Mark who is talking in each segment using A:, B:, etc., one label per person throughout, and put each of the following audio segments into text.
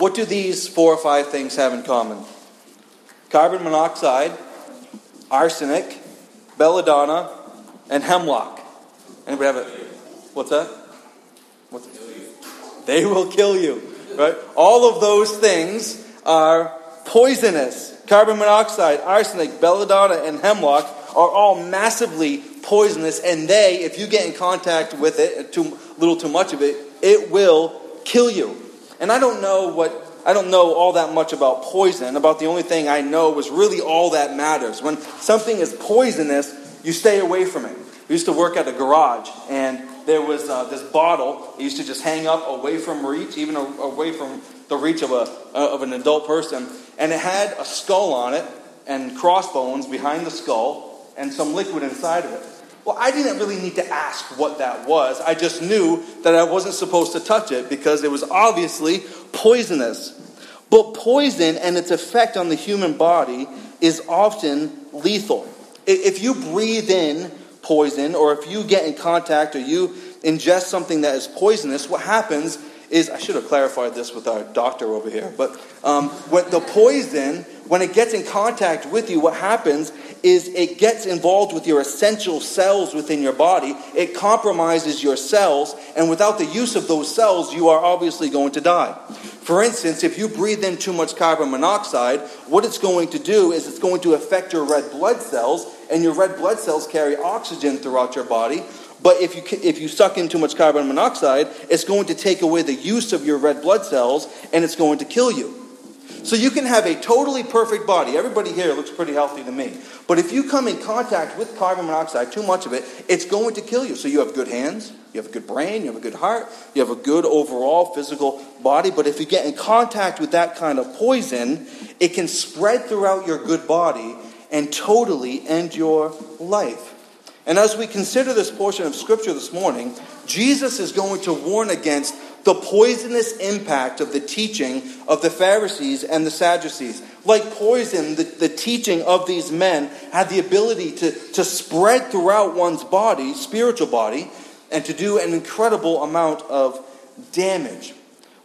A: What do these four or five things have in common? Carbon monoxide, arsenic, belladonna, and hemlock. Anybody have it? What's that? What's They will kill you. Right? All of those things are poisonous. Carbon monoxide, arsenic, belladonna, and hemlock are all massively poisonous, and they, if you get in contact with it, too little too much of it, it will kill you. And I don't know what I don't know all that much about poison. About the only thing I know is really all that matters. When something is poisonous, you stay away from it. We used to work at a garage, and there was uh, this bottle. It used to just hang up away from reach, even away from the reach of, a, uh, of an adult person. And it had a skull on it and crossbones behind the skull and some liquid inside of it. Well, I didn't really need to ask what that was. I just knew that I wasn't supposed to touch it because it was obviously poisonous. But poison and its effect on the human body is often lethal. If you breathe in poison, or if you get in contact or you ingest something that is poisonous, what happens is I should have clarified this with our doctor over here, but um, the poison, when it gets in contact with you, what happens is it gets involved with your essential cells within your body. It compromises your cells, and without the use of those cells, you are obviously going to die. For instance, if you breathe in too much carbon monoxide, what it's going to do is it's going to affect your red blood cells, and your red blood cells carry oxygen throughout your body. But if you, if you suck in too much carbon monoxide, it's going to take away the use of your red blood cells, and it's going to kill you. So you can have a totally perfect body. Everybody here looks pretty healthy to me. But if you come in contact with carbon monoxide, too much of it, it's going to kill you. So you have good hands, you have a good brain, you have a good heart, you have a good overall physical body. But if you get in contact with that kind of poison, it can spread throughout your good body and totally end your life. And as we consider this portion of Scripture this morning, Jesus is going to warn against the poisonous impact of the teaching of the Pharisees and the Sadducees. Like poison, the, the teaching of these men had the ability to, to spread throughout one's body, spiritual body, and to do an incredible amount of damage.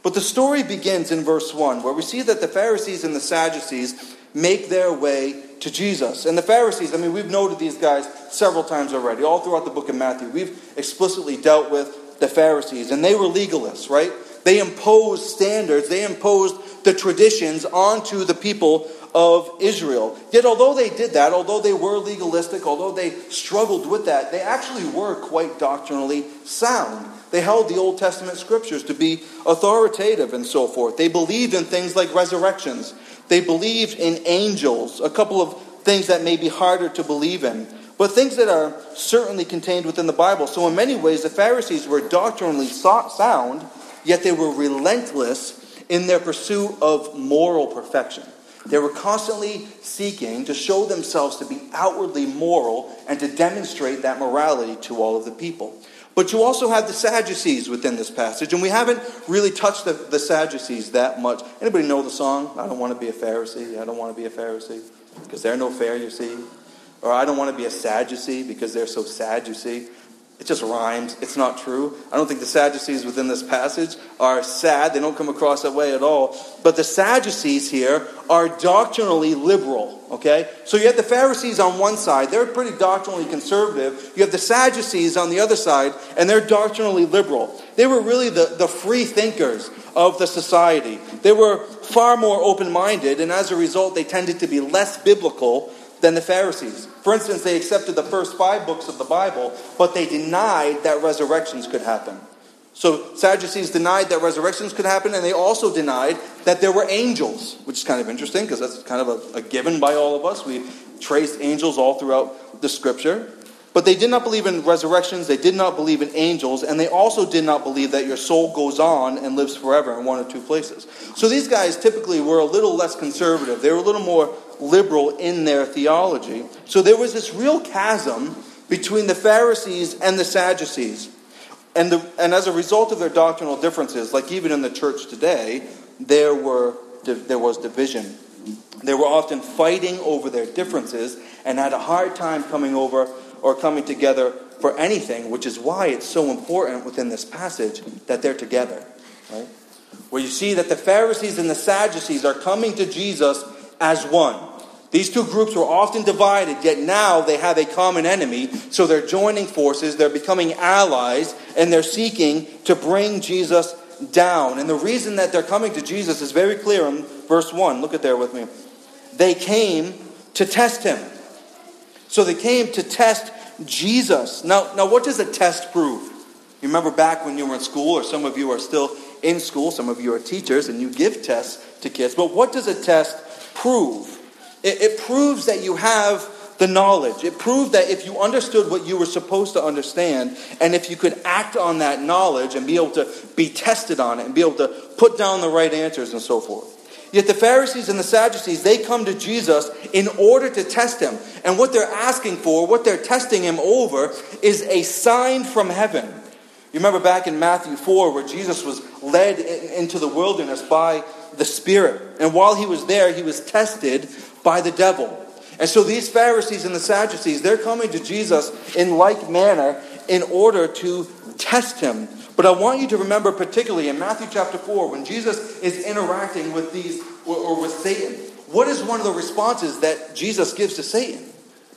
A: But the story begins in verse 1, where we see that the Pharisees and the Sadducees make their way to Jesus. And the Pharisees, I mean, we've noted these guys several times already, all throughout the book of Matthew. We've explicitly dealt with the Pharisees, and they were legalists, right? They imposed standards, they imposed the traditions onto the people of Israel. Yet, although they did that, although they were legalistic, although they struggled with that, they actually were quite doctrinally sound. They held the Old Testament scriptures to be authoritative and so forth. They believed in things like resurrections. They believed in angels, a couple of things that may be harder to believe in but things that are certainly contained within the Bible. So, in many ways, the Pharisees were doctrinally sound, yet they were relentless in their pursuit of moral perfection. They were constantly seeking to show themselves to be outwardly moral and to demonstrate that morality to all of the people. But you also have the Sadducees within this passage, and we haven't really touched the, the Sadducees that much. Anybody know the song? I don't want to be a Pharisee. I don't want to be a Pharisee. Because they're no fair, you see. Or I don't want to be a Sadducee because they're so Sadducee. It just rhymes. It's not true. I don't think the Sadducees within this passage are sad. They don't come across that way at all. But the Sadducees here are doctrinally liberal. Okay? So you have the Pharisees on one side, they're pretty doctrinally conservative. You have the Sadducees on the other side, and they're doctrinally liberal. They were really the, the free thinkers of the society. They were far more open minded, and as a result, they tended to be less biblical than the Pharisees. For instance, they accepted the first five books of the Bible, but they denied that resurrections could happen. So, Sadducees denied that resurrections could happen, and they also denied that there were angels, which is kind of interesting because that's kind of a, a given by all of us. We trace angels all throughout the scripture. But they did not believe in resurrections, they did not believe in angels, and they also did not believe that your soul goes on and lives forever in one or two places. So these guys typically were a little less conservative. They were a little more liberal in their theology. So there was this real chasm between the Pharisees and the Sadducees. And, the, and as a result of their doctrinal differences, like even in the church today, there, were, there was division. They were often fighting over their differences and had a hard time coming over or coming together for anything, which is why it's so important within this passage that they're together. Right? where you see that the Pharisees and the Sadducees are coming to Jesus as one. These two groups were often divided, yet now they have a common enemy, so they're joining forces, they're becoming allies, and they're seeking to bring Jesus down. And the reason that they're coming to Jesus is very clear in verse 1. Look at there with me. They came to test him. So they came to test Jesus. Now, now what does a test prove? You remember back when you were in school, or some of you are still in school, some of you are teachers, and you give tests to kids. But what does a test prove? It, it proves that you have the knowledge. It proved that if you understood what you were supposed to understand, and if you could act on that knowledge and be able to be tested on it and be able to put down the right answers and so forth. Yet the Pharisees and the Sadducees, they come to Jesus in order to test him. And what they're asking for, what they're testing him over, is a sign from heaven. You remember back in Matthew 4 where Jesus was led into the wilderness by the Spirit. And while he was there, he was tested by the devil. And so these Pharisees and the Sadducees, they're coming to Jesus in like manner in order to test him. But I want you to remember particularly in Matthew chapter 4 when Jesus is interacting with these or with Satan, what is one of the responses that Jesus gives to Satan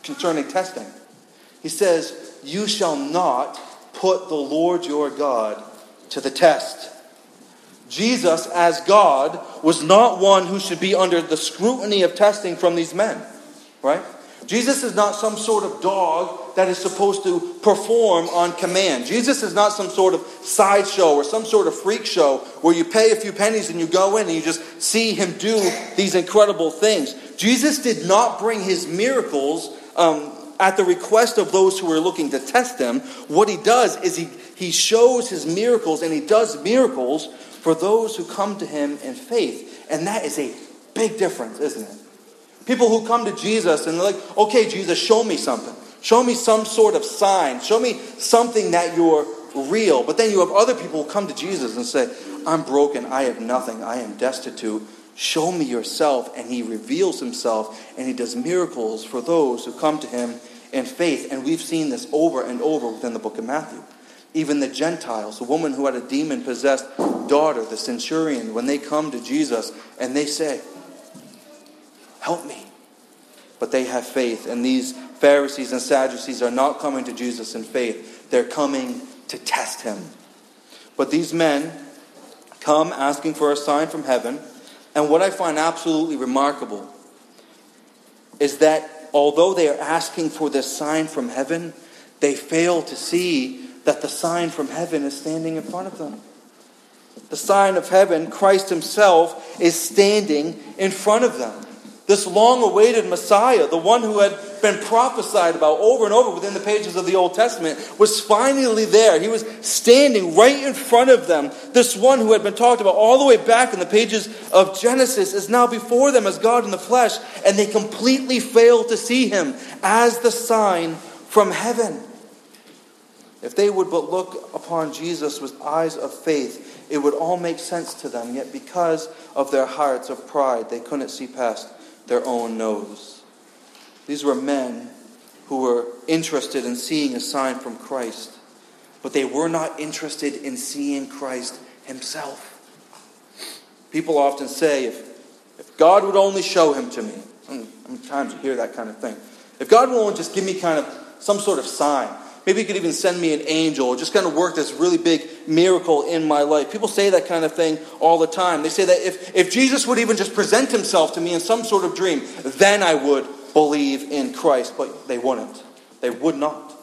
A: concerning testing? He says, "You shall not put the Lord your God to the test." Jesus, as God, was not one who should be under the scrutiny of testing from these men. Right? Jesus is not some sort of dog that is supposed to perform on command. Jesus is not some sort of sideshow or some sort of freak show where you pay a few pennies and you go in and you just see him do these incredible things. Jesus did not bring his miracles um, at the request of those who are looking to test him. What he does is he, he shows his miracles and he does miracles for those who come to him in faith. And that is a big difference, isn't it? People who come to Jesus and they're like, okay, Jesus, show me something. Show me some sort of sign. Show me something that you're real. But then you have other people who come to Jesus and say, I'm broken. I have nothing. I am destitute. Show me yourself. And he reveals himself and he does miracles for those who come to him in faith. And we've seen this over and over within the book of Matthew. Even the Gentiles, the woman who had a demon possessed daughter, the centurion, when they come to Jesus and they say, Help me. But they have faith. And these Pharisees and Sadducees are not coming to Jesus in faith, they're coming to test him. But these men come asking for a sign from heaven. And what I find absolutely remarkable is that although they are asking for this sign from heaven, they fail to see that the sign from heaven is standing in front of them. The sign of heaven, Christ Himself, is standing in front of them. This long awaited Messiah, the one who had been prophesied about over and over within the pages of the Old Testament, was finally there. He was standing right in front of them. This one who had been talked about all the way back in the pages of Genesis is now before them as God in the flesh, and they completely fail to see him as the sign from heaven. If they would but look upon Jesus with eyes of faith, it would all make sense to them. Yet, because of their hearts of pride, they couldn't see past their own nose. These were men who were interested in seeing a sign from Christ, but they were not interested in seeing Christ himself. People often say, if, if God would only show him to me, hmm, how many times you hear that kind of thing? If God will only just give me kind of some sort of sign, Maybe he could even send me an angel or just kind of work this really big miracle in my life. People say that kind of thing all the time. They say that if, if Jesus would even just present himself to me in some sort of dream, then I would believe in Christ. But they wouldn't. They would not.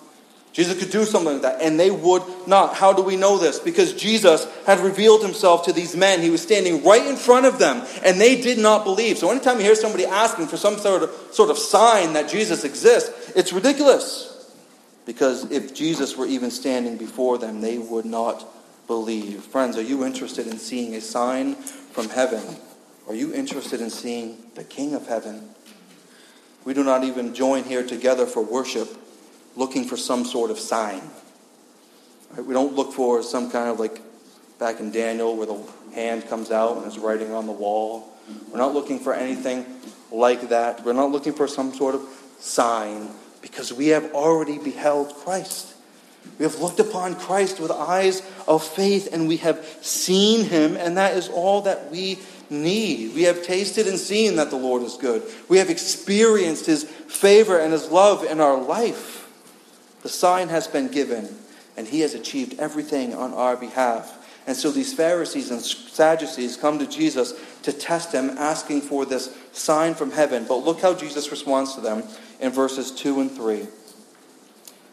A: Jesus could do something like that, and they would not. How do we know this? Because Jesus had revealed himself to these men. He was standing right in front of them, and they did not believe. So anytime you hear somebody asking for some sort of, sort of sign that Jesus exists, it's ridiculous. Because if Jesus were even standing before them, they would not believe. Friends, are you interested in seeing a sign from heaven? Are you interested in seeing the King of heaven? We do not even join here together for worship looking for some sort of sign. Right? We don't look for some kind of like back in Daniel where the hand comes out and is writing on the wall. We're not looking for anything like that. We're not looking for some sort of sign because we have already beheld Christ. We have looked upon Christ with eyes of faith and we have seen him, and that is all that we need. We have tasted and seen that the Lord is good. We have experienced his favor and his love in our life. The sign has been given, and he has achieved everything on our behalf. And so these Pharisees and Sadducees come to Jesus to test him, asking for this sign from heaven. But look how Jesus responds to them in verses 2 and 3.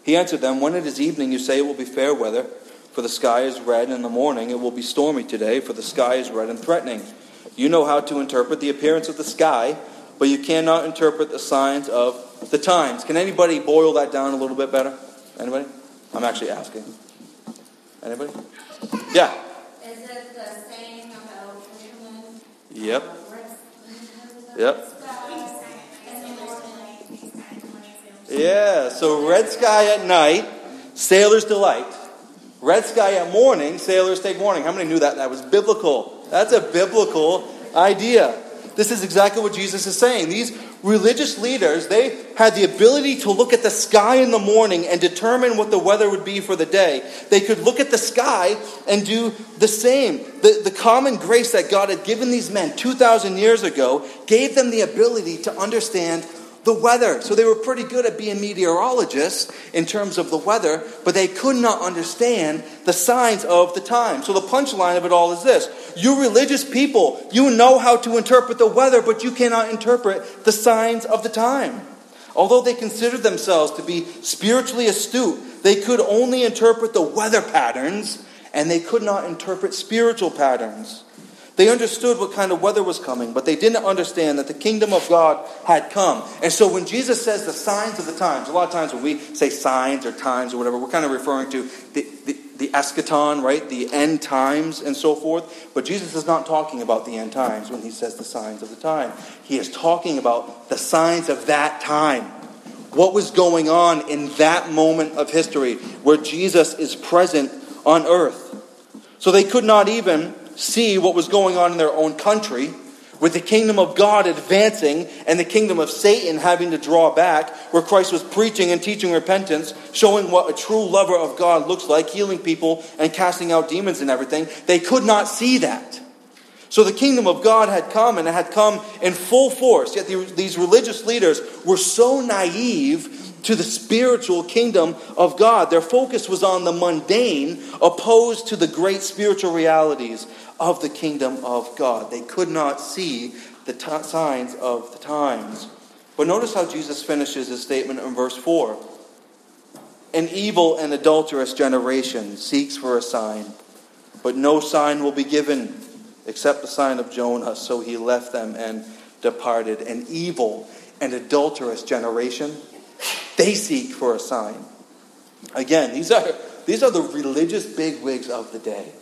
A: He answered them, When it is evening, you say it will be fair weather, for the sky is red, and in the morning it will be stormy today, for the sky is red and threatening. You know how to interpret the appearance of the sky, but you cannot interpret the signs of the times. Can anybody boil that down a little bit better? Anybody? I'm actually asking. Anybody?
B: Yeah. Is it the saying about?
A: Yep. Yep. Yeah, so red sky at night, sailor's delight. Red sky at morning, sailors take warning. How many knew that? That was biblical. That's a biblical idea. This is exactly what Jesus is saying. These religious leaders, they had the ability to look at the sky in the morning and determine what the weather would be for the day. They could look at the sky and do the same. The, the common grace that God had given these men 2,000 years ago gave them the ability to understand the weather. So they were pretty good at being meteorologists in terms of the weather, but they could not understand the signs of the time. So the punchline of it all is this You religious people, you know how to interpret the weather, but you cannot interpret the signs of the time. Although they considered themselves to be spiritually astute, they could only interpret the weather patterns and they could not interpret spiritual patterns. They understood what kind of weather was coming, but they didn't understand that the kingdom of God had come. And so when Jesus says the signs of the times, a lot of times when we say signs or times or whatever, we're kind of referring to the, the, the eschaton, right? The end times and so forth. But Jesus is not talking about the end times when he says the signs of the time. He is talking about the signs of that time. What was going on in that moment of history where Jesus is present on earth. So they could not even see what was going on in their own country, with the kingdom of God advancing and the kingdom of Satan having to draw back, where Christ was preaching and teaching repentance, showing what a true lover of God looks like, healing people and casting out demons and everything. They could not see that. So the kingdom of God had come and it had come in full force. Yet these religious leaders were so naive to the spiritual kingdom of God. Their focus was on the mundane, opposed to the great spiritual realities of the kingdom of God. They could not see the t- signs of the times. But notice how Jesus finishes his statement in verse 4 An evil and adulterous generation seeks for a sign, but no sign will be given except the sign of Jonah. So he left them and departed. An evil and adulterous generation they seek for a sign. Again, these are, these are the religious bigwigs of the day.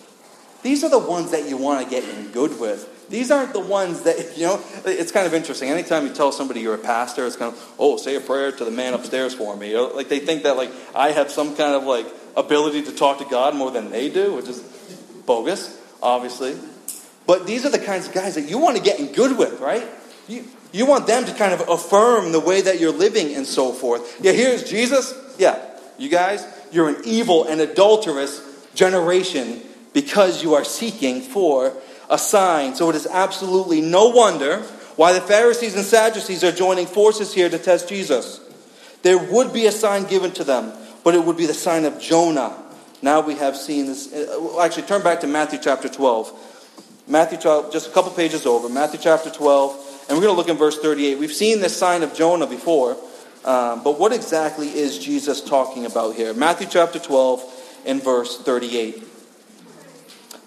A: These are the ones that you want to get in good with. These aren't the ones that, you know, it's kind of interesting. Anytime you tell somebody you're a pastor, it's kind of, oh, say a prayer to the man upstairs for me. Like they think that, like, I have some kind of, like, ability to talk to God more than they do, which is bogus, obviously. But these are the kinds of guys that you want to get in good with, right? You, you want them to kind of affirm the way that you're living and so forth. Yeah, here's Jesus. Yeah, you guys, you're an evil and adulterous generation because you are seeking for a sign. So it is absolutely no wonder why the Pharisees and Sadducees are joining forces here to test Jesus. There would be a sign given to them, but it would be the sign of Jonah. Now we have seen this. Uh, actually, turn back to Matthew chapter 12. Matthew 12, just a couple pages over. Matthew chapter 12. And we're going to look in verse 38. We've seen this sign of Jonah before, um, but what exactly is Jesus talking about here? Matthew chapter 12 and verse 38.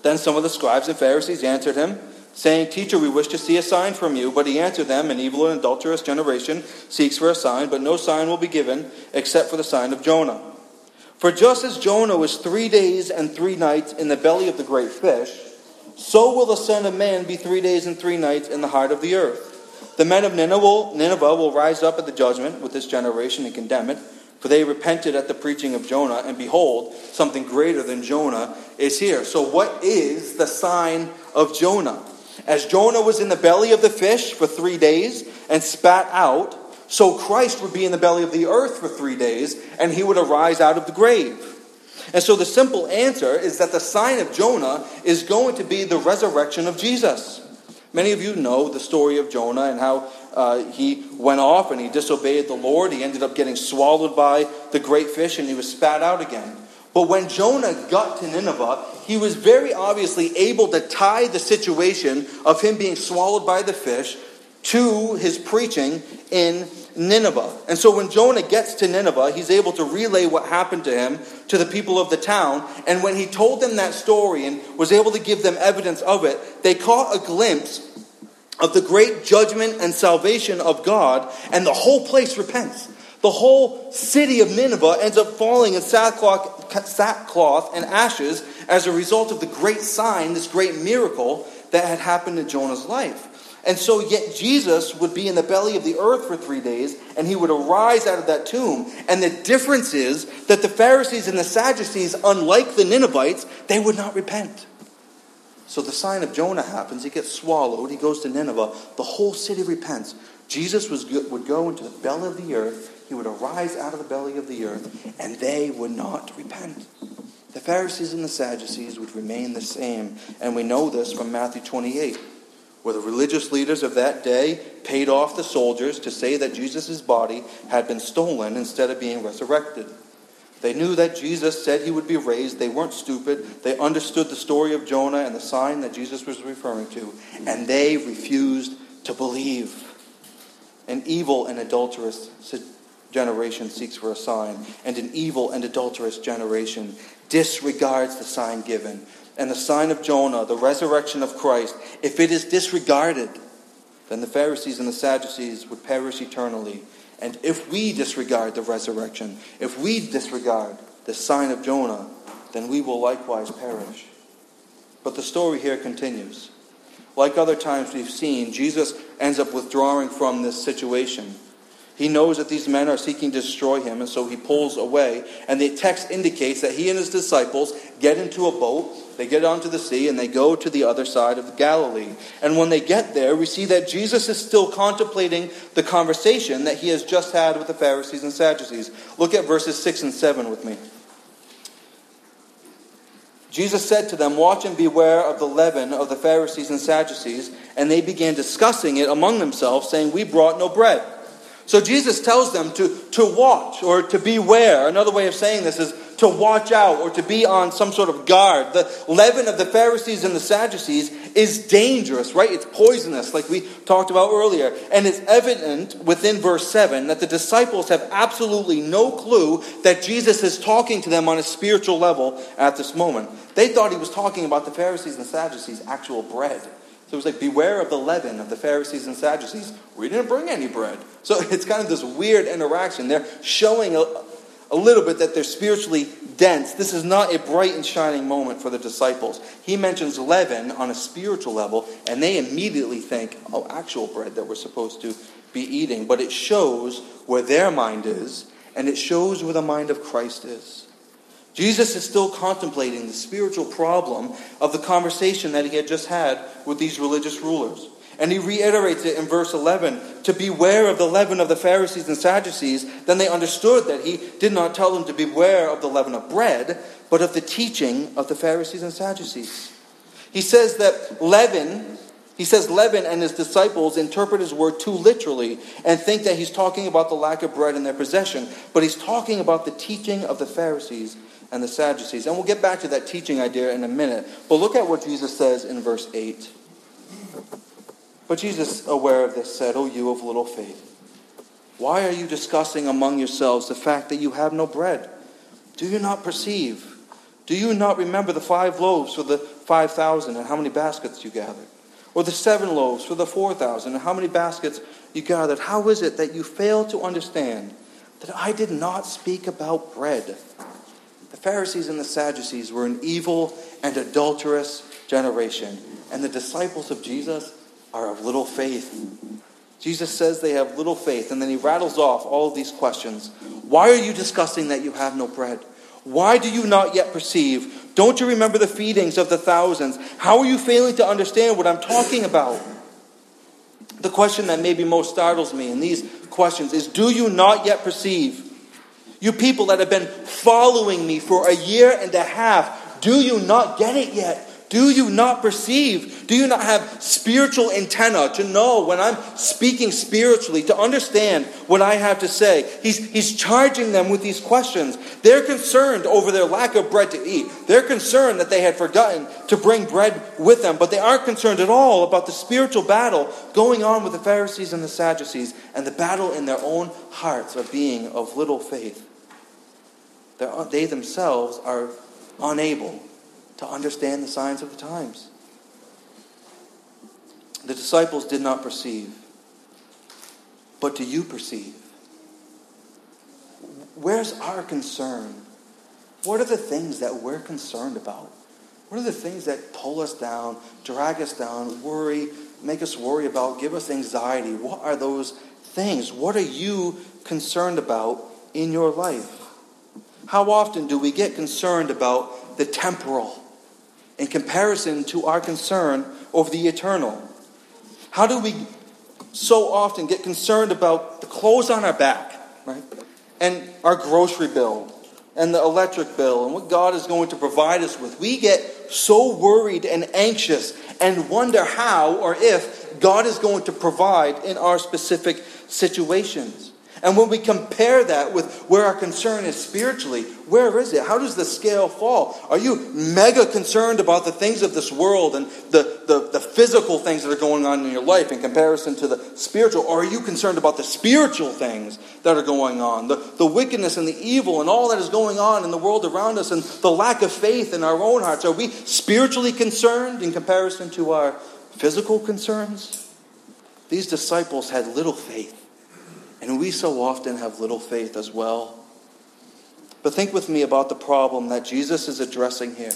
A: Then some of the scribes and Pharisees answered him, saying, Teacher, we wish to see a sign from you. But he answered them, An evil and adulterous generation seeks for a sign, but no sign will be given except for the sign of Jonah. For just as Jonah was three days and three nights in the belly of the great fish, so will the Son of Man be three days and three nights in the heart of the earth. The men of Nineveh will, rise up at the judgment with this generation and condemn it, for they repented at the preaching of Jonah, and behold, something greater than Jonah is here. So, what is the sign of Jonah? As Jonah was in the belly of the fish for three days and spat out, so Christ would be in the belly of the earth for three days, and he would arise out of the grave. And so the simple answer is that the sign of Jonah is going to be the resurrection of Jesus. Many of you know the story of Jonah and how uh, he went off and he disobeyed the Lord. He ended up getting swallowed by the great fish and he was spat out again. But when Jonah got to Nineveh, he was very obviously able to tie the situation of him being swallowed by the fish to his preaching in Nineveh. And so when Jonah gets to Nineveh, he's able to relay what happened to him to the people of the town. And when he told them that story and was able to give them evidence of it, they caught a glimpse of the great judgment and salvation of God, and the whole place repents. The whole city of Nineveh ends up falling in sackcloth, sackcloth and ashes as a result of the great sign, this great miracle that had happened in Jonah's life. And so, yet Jesus would be in the belly of the earth for three days, and he would arise out of that tomb. And the difference is that the Pharisees and the Sadducees, unlike the Ninevites, they would not repent. So the sign of Jonah happens. He gets swallowed. He goes to Nineveh. The whole city repents. Jesus was, would go into the belly of the earth. He would arise out of the belly of the earth, and they would not repent. The Pharisees and the Sadducees would remain the same. And we know this from Matthew 28 where the religious leaders of that day paid off the soldiers to say that Jesus' body had been stolen instead of being resurrected. They knew that Jesus said he would be raised. They weren't stupid. They understood the story of Jonah and the sign that Jesus was referring to, and they refused to believe. An evil and adulterous generation seeks for a sign, and an evil and adulterous generation disregards the sign given and the sign of Jonah, the resurrection of Christ, if it is disregarded, then the Pharisees and the Sadducees would perish eternally. And if we disregard the resurrection, if we disregard the sign of Jonah, then we will likewise perish. But the story here continues. Like other times we've seen, Jesus ends up withdrawing from this situation. He knows that these men are seeking to destroy him, and so he pulls away. And the text indicates that he and his disciples get into a boat, they get onto the sea, and they go to the other side of Galilee. And when they get there, we see that Jesus is still contemplating the conversation that he has just had with the Pharisees and Sadducees. Look at verses 6 and 7 with me. Jesus said to them, Watch and beware of the leaven of the Pharisees and Sadducees. And they began discussing it among themselves, saying, We brought no bread. So Jesus tells them to, to watch or to beware. Another way of saying this is to watch out or to be on some sort of guard. The leaven of the Pharisees and the Sadducees is dangerous, right? It's poisonous, like we talked about earlier. And it's evident within verse 7 that the disciples have absolutely no clue that Jesus is talking to them on a spiritual level at this moment. They thought he was talking about the Pharisees and Sadducees' actual bread. So it was like, beware of the leaven of the Pharisees and Sadducees. We didn't bring any bread. So it's kind of this weird interaction. They're showing a, a little bit that they're spiritually dense. This is not a bright and shining moment for the disciples. He mentions leaven on a spiritual level, and they immediately think, oh, actual bread that we're supposed to be eating. But it shows where their mind is, and it shows where the mind of Christ is. Jesus is still contemplating the spiritual problem of the conversation that he had just had with these religious rulers. And he reiterates it in verse 11 to beware of the leaven of the Pharisees and Sadducees. Then they understood that he did not tell them to beware of the leaven of bread, but of the teaching of the Pharisees and Sadducees. He says that leaven, he says leaven and his disciples interpret his word too literally and think that he's talking about the lack of bread in their possession, but he's talking about the teaching of the Pharisees and the Sadducees. And we'll get back to that teaching idea in a minute. But look at what Jesus says in verse 8. But Jesus, aware of this, said, O you of little faith, why are you discussing among yourselves the fact that you have no bread? Do you not perceive? Do you not remember the five loaves for the five thousand and how many baskets you gathered? Or the seven loaves for the four thousand and how many baskets you gathered? How is it that you fail to understand that I did not speak about bread? The Pharisees and the Sadducees were an evil and adulterous generation, and the disciples of Jesus are of little faith. Jesus says they have little faith, and then he rattles off all of these questions. Why are you discussing that you have no bread? Why do you not yet perceive? Don't you remember the feedings of the thousands? How are you failing to understand what I'm talking about? The question that maybe most startles me in these questions is Do you not yet perceive? You people that have been following me for a year and a half, do you not get it yet? Do you not perceive? Do you not have spiritual antenna to know when I'm speaking spiritually, to understand what I have to say? He's, he's charging them with these questions. They're concerned over their lack of bread to eat. They're concerned that they had forgotten to bring bread with them, but they aren't concerned at all about the spiritual battle going on with the Pharisees and the Sadducees and the battle in their own hearts of being of little faith. They're, they themselves are unable to understand the signs of the times. The disciples did not perceive. But do you perceive? Where's our concern? What are the things that we're concerned about? What are the things that pull us down, drag us down, worry, make us worry about, give us anxiety? What are those things? What are you concerned about in your life? How often do we get concerned about the temporal? In comparison to our concern over the eternal? How do we so often get concerned about the clothes on our back, right? And our grocery bill and the electric bill and what God is going to provide us with? We get so worried and anxious and wonder how or if God is going to provide in our specific situations. And when we compare that with where our concern is spiritually, where is it? How does the scale fall? Are you mega concerned about the things of this world and the, the, the physical things that are going on in your life in comparison to the spiritual? Or are you concerned about the spiritual things that are going on? The, the wickedness and the evil and all that is going on in the world around us and the lack of faith in our own hearts? Are we spiritually concerned in comparison to our physical concerns? These disciples had little faith. And we so often have little faith as well. But think with me about the problem that Jesus is addressing here.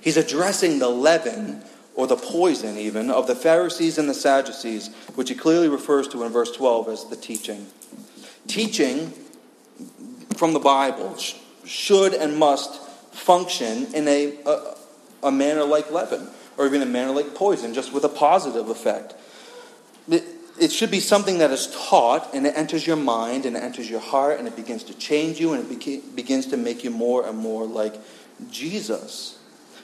A: He's addressing the leaven, or the poison even, of the Pharisees and the Sadducees, which he clearly refers to in verse 12 as the teaching. Teaching from the Bible should and must function in a, a, a manner like leaven, or even a manner like poison, just with a positive effect it should be something that is taught and it enters your mind and it enters your heart and it begins to change you and it begins to make you more and more like Jesus.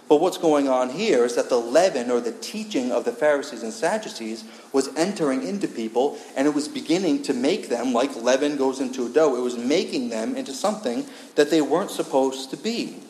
A: But what's going on here is that the leaven or the teaching of the Pharisees and Sadducees was entering into people and it was beginning to make them, like leaven goes into a dough, it was making them into something that they weren't supposed to be.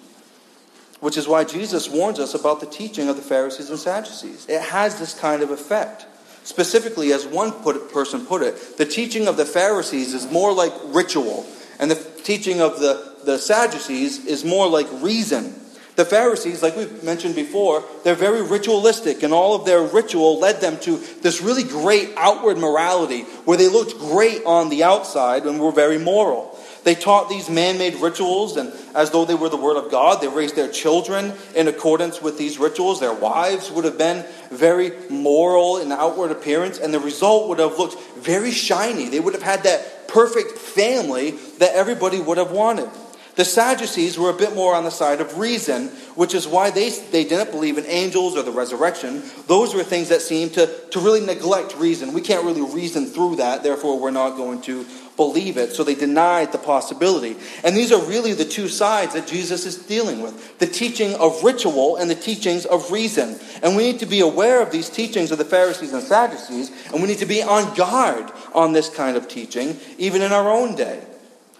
A: Which is why Jesus warns us about the teaching of the Pharisees and Sadducees. It has this kind of effect. Specifically, as one put, person put it, the teaching of the Pharisees is more like ritual, and the teaching of the, the Sadducees is more like reason. The Pharisees, like we've mentioned before, they're very ritualistic, and all of their ritual led them to this really great outward morality where they looked great on the outside and were very moral. They taught these man made rituals, and as though they were the Word of God, they raised their children in accordance with these rituals. Their wives would have been very moral in outward appearance, and the result would have looked very shiny. They would have had that perfect family that everybody would have wanted. The Sadducees were a bit more on the side of reason, which is why they, they didn't believe in angels or the resurrection. Those were things that seemed to, to really neglect reason. We can't really reason through that, therefore, we're not going to believe it. So they denied the possibility. And these are really the two sides that Jesus is dealing with the teaching of ritual and the teachings of reason. And we need to be aware of these teachings of the Pharisees and Sadducees, and we need to be on guard on this kind of teaching, even in our own day.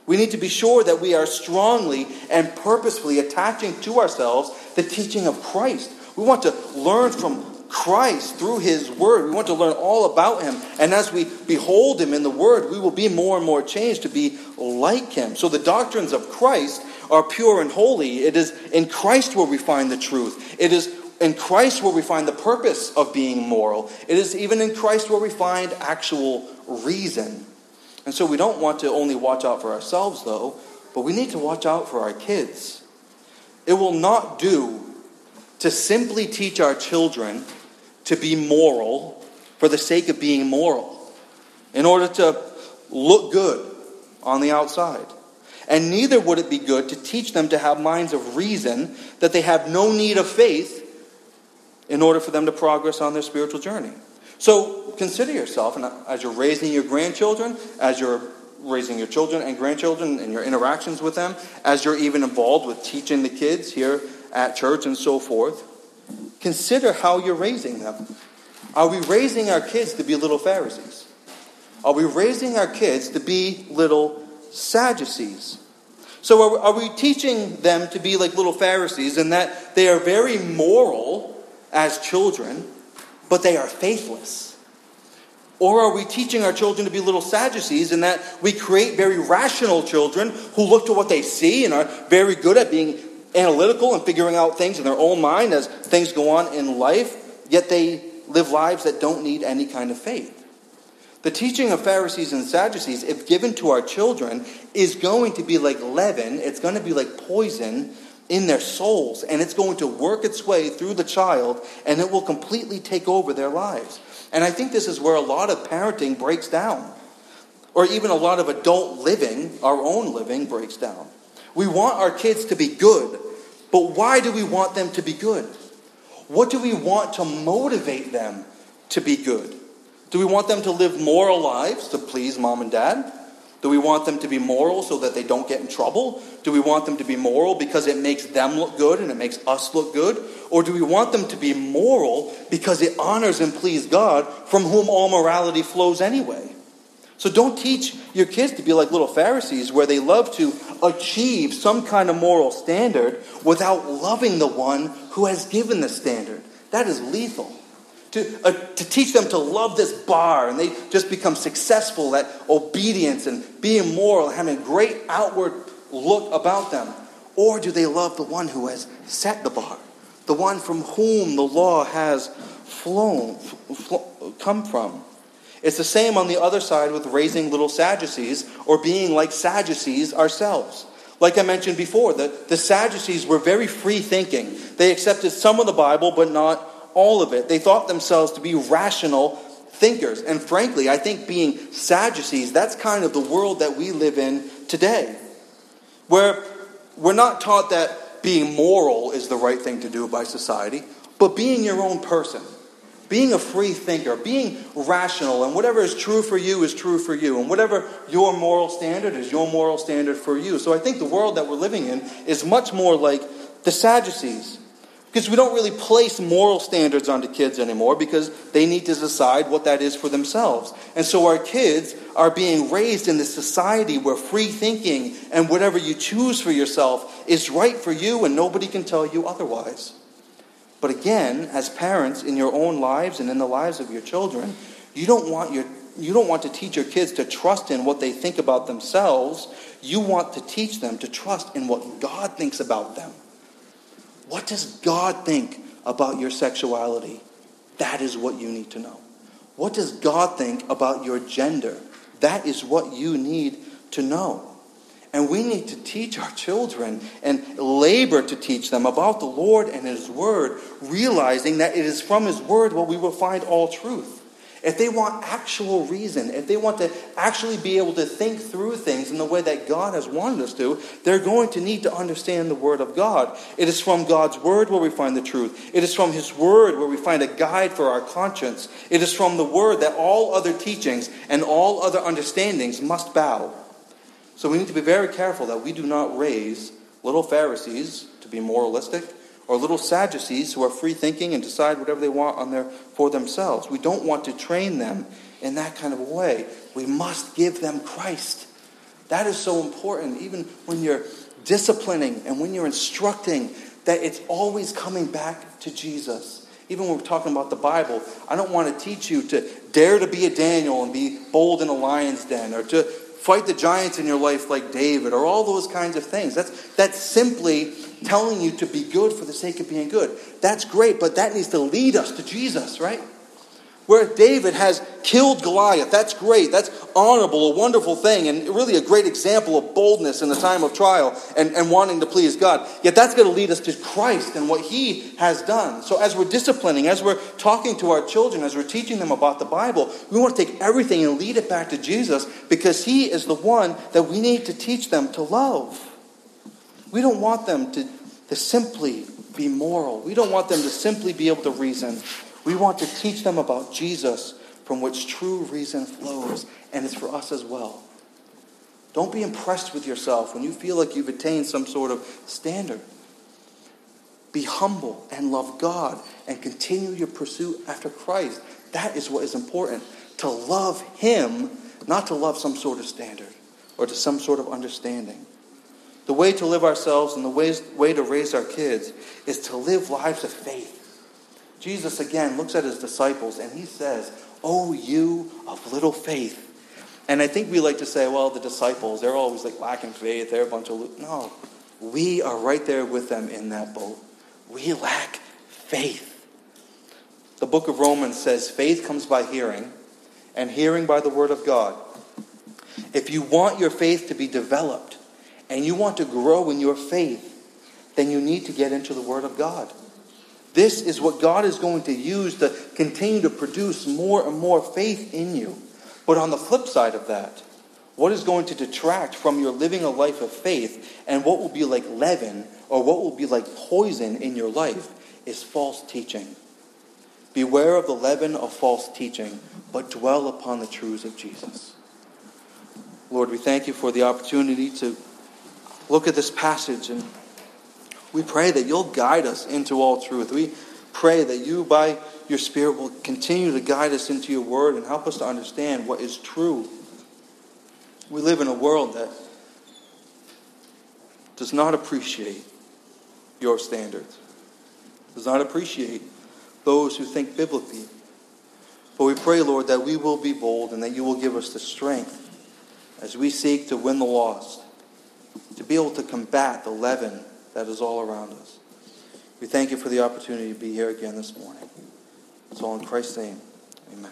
A: We need to be sure that we are strongly and purposefully attaching to ourselves the teaching of Christ. We want to learn from Christ through His Word. We want to learn all about Him. And as we behold Him in the Word, we will be more and more changed to be like Him. So the doctrines of Christ are pure and holy. It is in Christ where we find the truth. It is in Christ where we find the purpose of being moral. It is even in Christ where we find actual reason. And so we don't want to only watch out for ourselves, though, but we need to watch out for our kids. It will not do to simply teach our children to be moral for the sake of being moral, in order to look good on the outside. And neither would it be good to teach them to have minds of reason that they have no need of faith in order for them to progress on their spiritual journey. So consider yourself, and as you're raising your grandchildren, as you're raising your children and grandchildren and your interactions with them, as you're even involved with teaching the kids here at church and so forth, consider how you're raising them. Are we raising our kids to be little Pharisees? Are we raising our kids to be little Sadducees? So, are, are we teaching them to be like little Pharisees in that they are very moral as children, but they are faithless? Or are we teaching our children to be little Sadducees in that we create very rational children who look to what they see and are very good at being analytical and figuring out things in their own mind as things go on in life, yet they live lives that don't need any kind of faith? The teaching of Pharisees and Sadducees, if given to our children, is going to be like leaven, it's going to be like poison in their souls, and it's going to work its way through the child, and it will completely take over their lives. And I think this is where a lot of parenting breaks down, or even a lot of adult living, our own living, breaks down. We want our kids to be good, but why do we want them to be good? What do we want to motivate them to be good? Do we want them to live moral lives to please mom and dad? Do we want them to be moral so that they don't get in trouble? Do we want them to be moral because it makes them look good and it makes us look good? Or do we want them to be moral because it honors and pleases God from whom all morality flows anyway? So don't teach your kids to be like little Pharisees where they love to achieve some kind of moral standard without loving the one who has given the standard. That is lethal to, uh, to teach them to love this bar, and they just become successful at obedience and being moral, having a great outward look about them? Or do they love the one who has set the bar, the one from whom the law has flown, fl- come from? It's the same on the other side with raising little Sadducees or being like Sadducees ourselves. Like I mentioned before, the, the Sadducees were very free thinking. They accepted some of the Bible, but not all of it. They thought themselves to be rational thinkers. And frankly, I think being Sadducees, that's kind of the world that we live in today. Where we're not taught that being moral is the right thing to do by society, but being your own person, being a free thinker, being rational, and whatever is true for you is true for you, and whatever your moral standard is your moral standard for you. So I think the world that we're living in is much more like the Sadducees. Because we don't really place moral standards onto kids anymore because they need to decide what that is for themselves. And so our kids are being raised in this society where free thinking and whatever you choose for yourself is right for you and nobody can tell you otherwise. But again, as parents in your own lives and in the lives of your children, you don't want your you don't want to teach your kids to trust in what they think about themselves. You want to teach them to trust in what God thinks about them. What does God think about your sexuality? That is what you need to know. What does God think about your gender? That is what you need to know. And we need to teach our children and labor to teach them about the Lord and His Word, realizing that it is from His Word where we will find all truth if they want actual reason, if they want to actually be able to think through things in the way that God has wanted us to, they're going to need to understand the Word of God. It is from God's Word where we find the truth. It is from His Word where we find a guide for our conscience. It is from the Word that all other teachings and all other understandings must bow. So we need to be very careful that we do not raise little Pharisees to be moralistic or little Sadducees who are free thinking and decide whatever they want on their, for themselves. We don't want to train them in that kind of way. We must give them Christ. That is so important, even when you're disciplining and when you're instructing, that it's always coming back to Jesus. Even when we're talking about the Bible, I don't want to teach you to dare to be a Daniel and be bold in a lion's den or to fight the giants in your life like David or all those kinds of things. That's, that's simply telling you to be good for the sake of being good. That's great, but that needs to lead us to Jesus, right? Where David has killed Goliath, that's great. That's honorable, a wonderful thing, and really a great example of boldness in the time of trial and, and wanting to please God. Yet that's going to lead us to Christ and what He has done. So as we're disciplining, as we're talking to our children, as we're teaching them about the Bible, we want to take everything and lead it back to Jesus because He is the one that we need to teach them to love. We don't want them to, to simply be moral. We don't want them to simply be able to reason. We want to teach them about Jesus from which true reason flows, and it's for us as well. Don't be impressed with yourself when you feel like you've attained some sort of standard. Be humble and love God and continue your pursuit after Christ. That is what is important. To love Him, not to love some sort of standard or to some sort of understanding. The way to live ourselves and the way to raise our kids is to live lives of faith. Jesus again looks at his disciples and he says, Oh, you of little faith. And I think we like to say, well, the disciples, they're always like lacking faith. They're a bunch of. No. We are right there with them in that boat. We lack faith. The book of Romans says faith comes by hearing, and hearing by the word of God. If you want your faith to be developed and you want to grow in your faith, then you need to get into the word of God. This is what God is going to use to continue to produce more and more faith in you. But on the flip side of that, what is going to detract from your living a life of faith and what will be like leaven or what will be like poison in your life is false teaching. Beware of the leaven of false teaching, but dwell upon the truths of Jesus. Lord, we thank you for the opportunity to look at this passage and we pray that you'll guide us into all truth. We pray that you, by your Spirit, will continue to guide us into your word and help us to understand what is true. We live in a world that does not appreciate your standards, does not appreciate those who think biblically. But we pray, Lord, that we will be bold and that you will give us the strength as we seek to win the lost, to be able to combat the leaven that is all around us. We thank you for the opportunity to be here again this morning. It's all in Christ's name. Amen.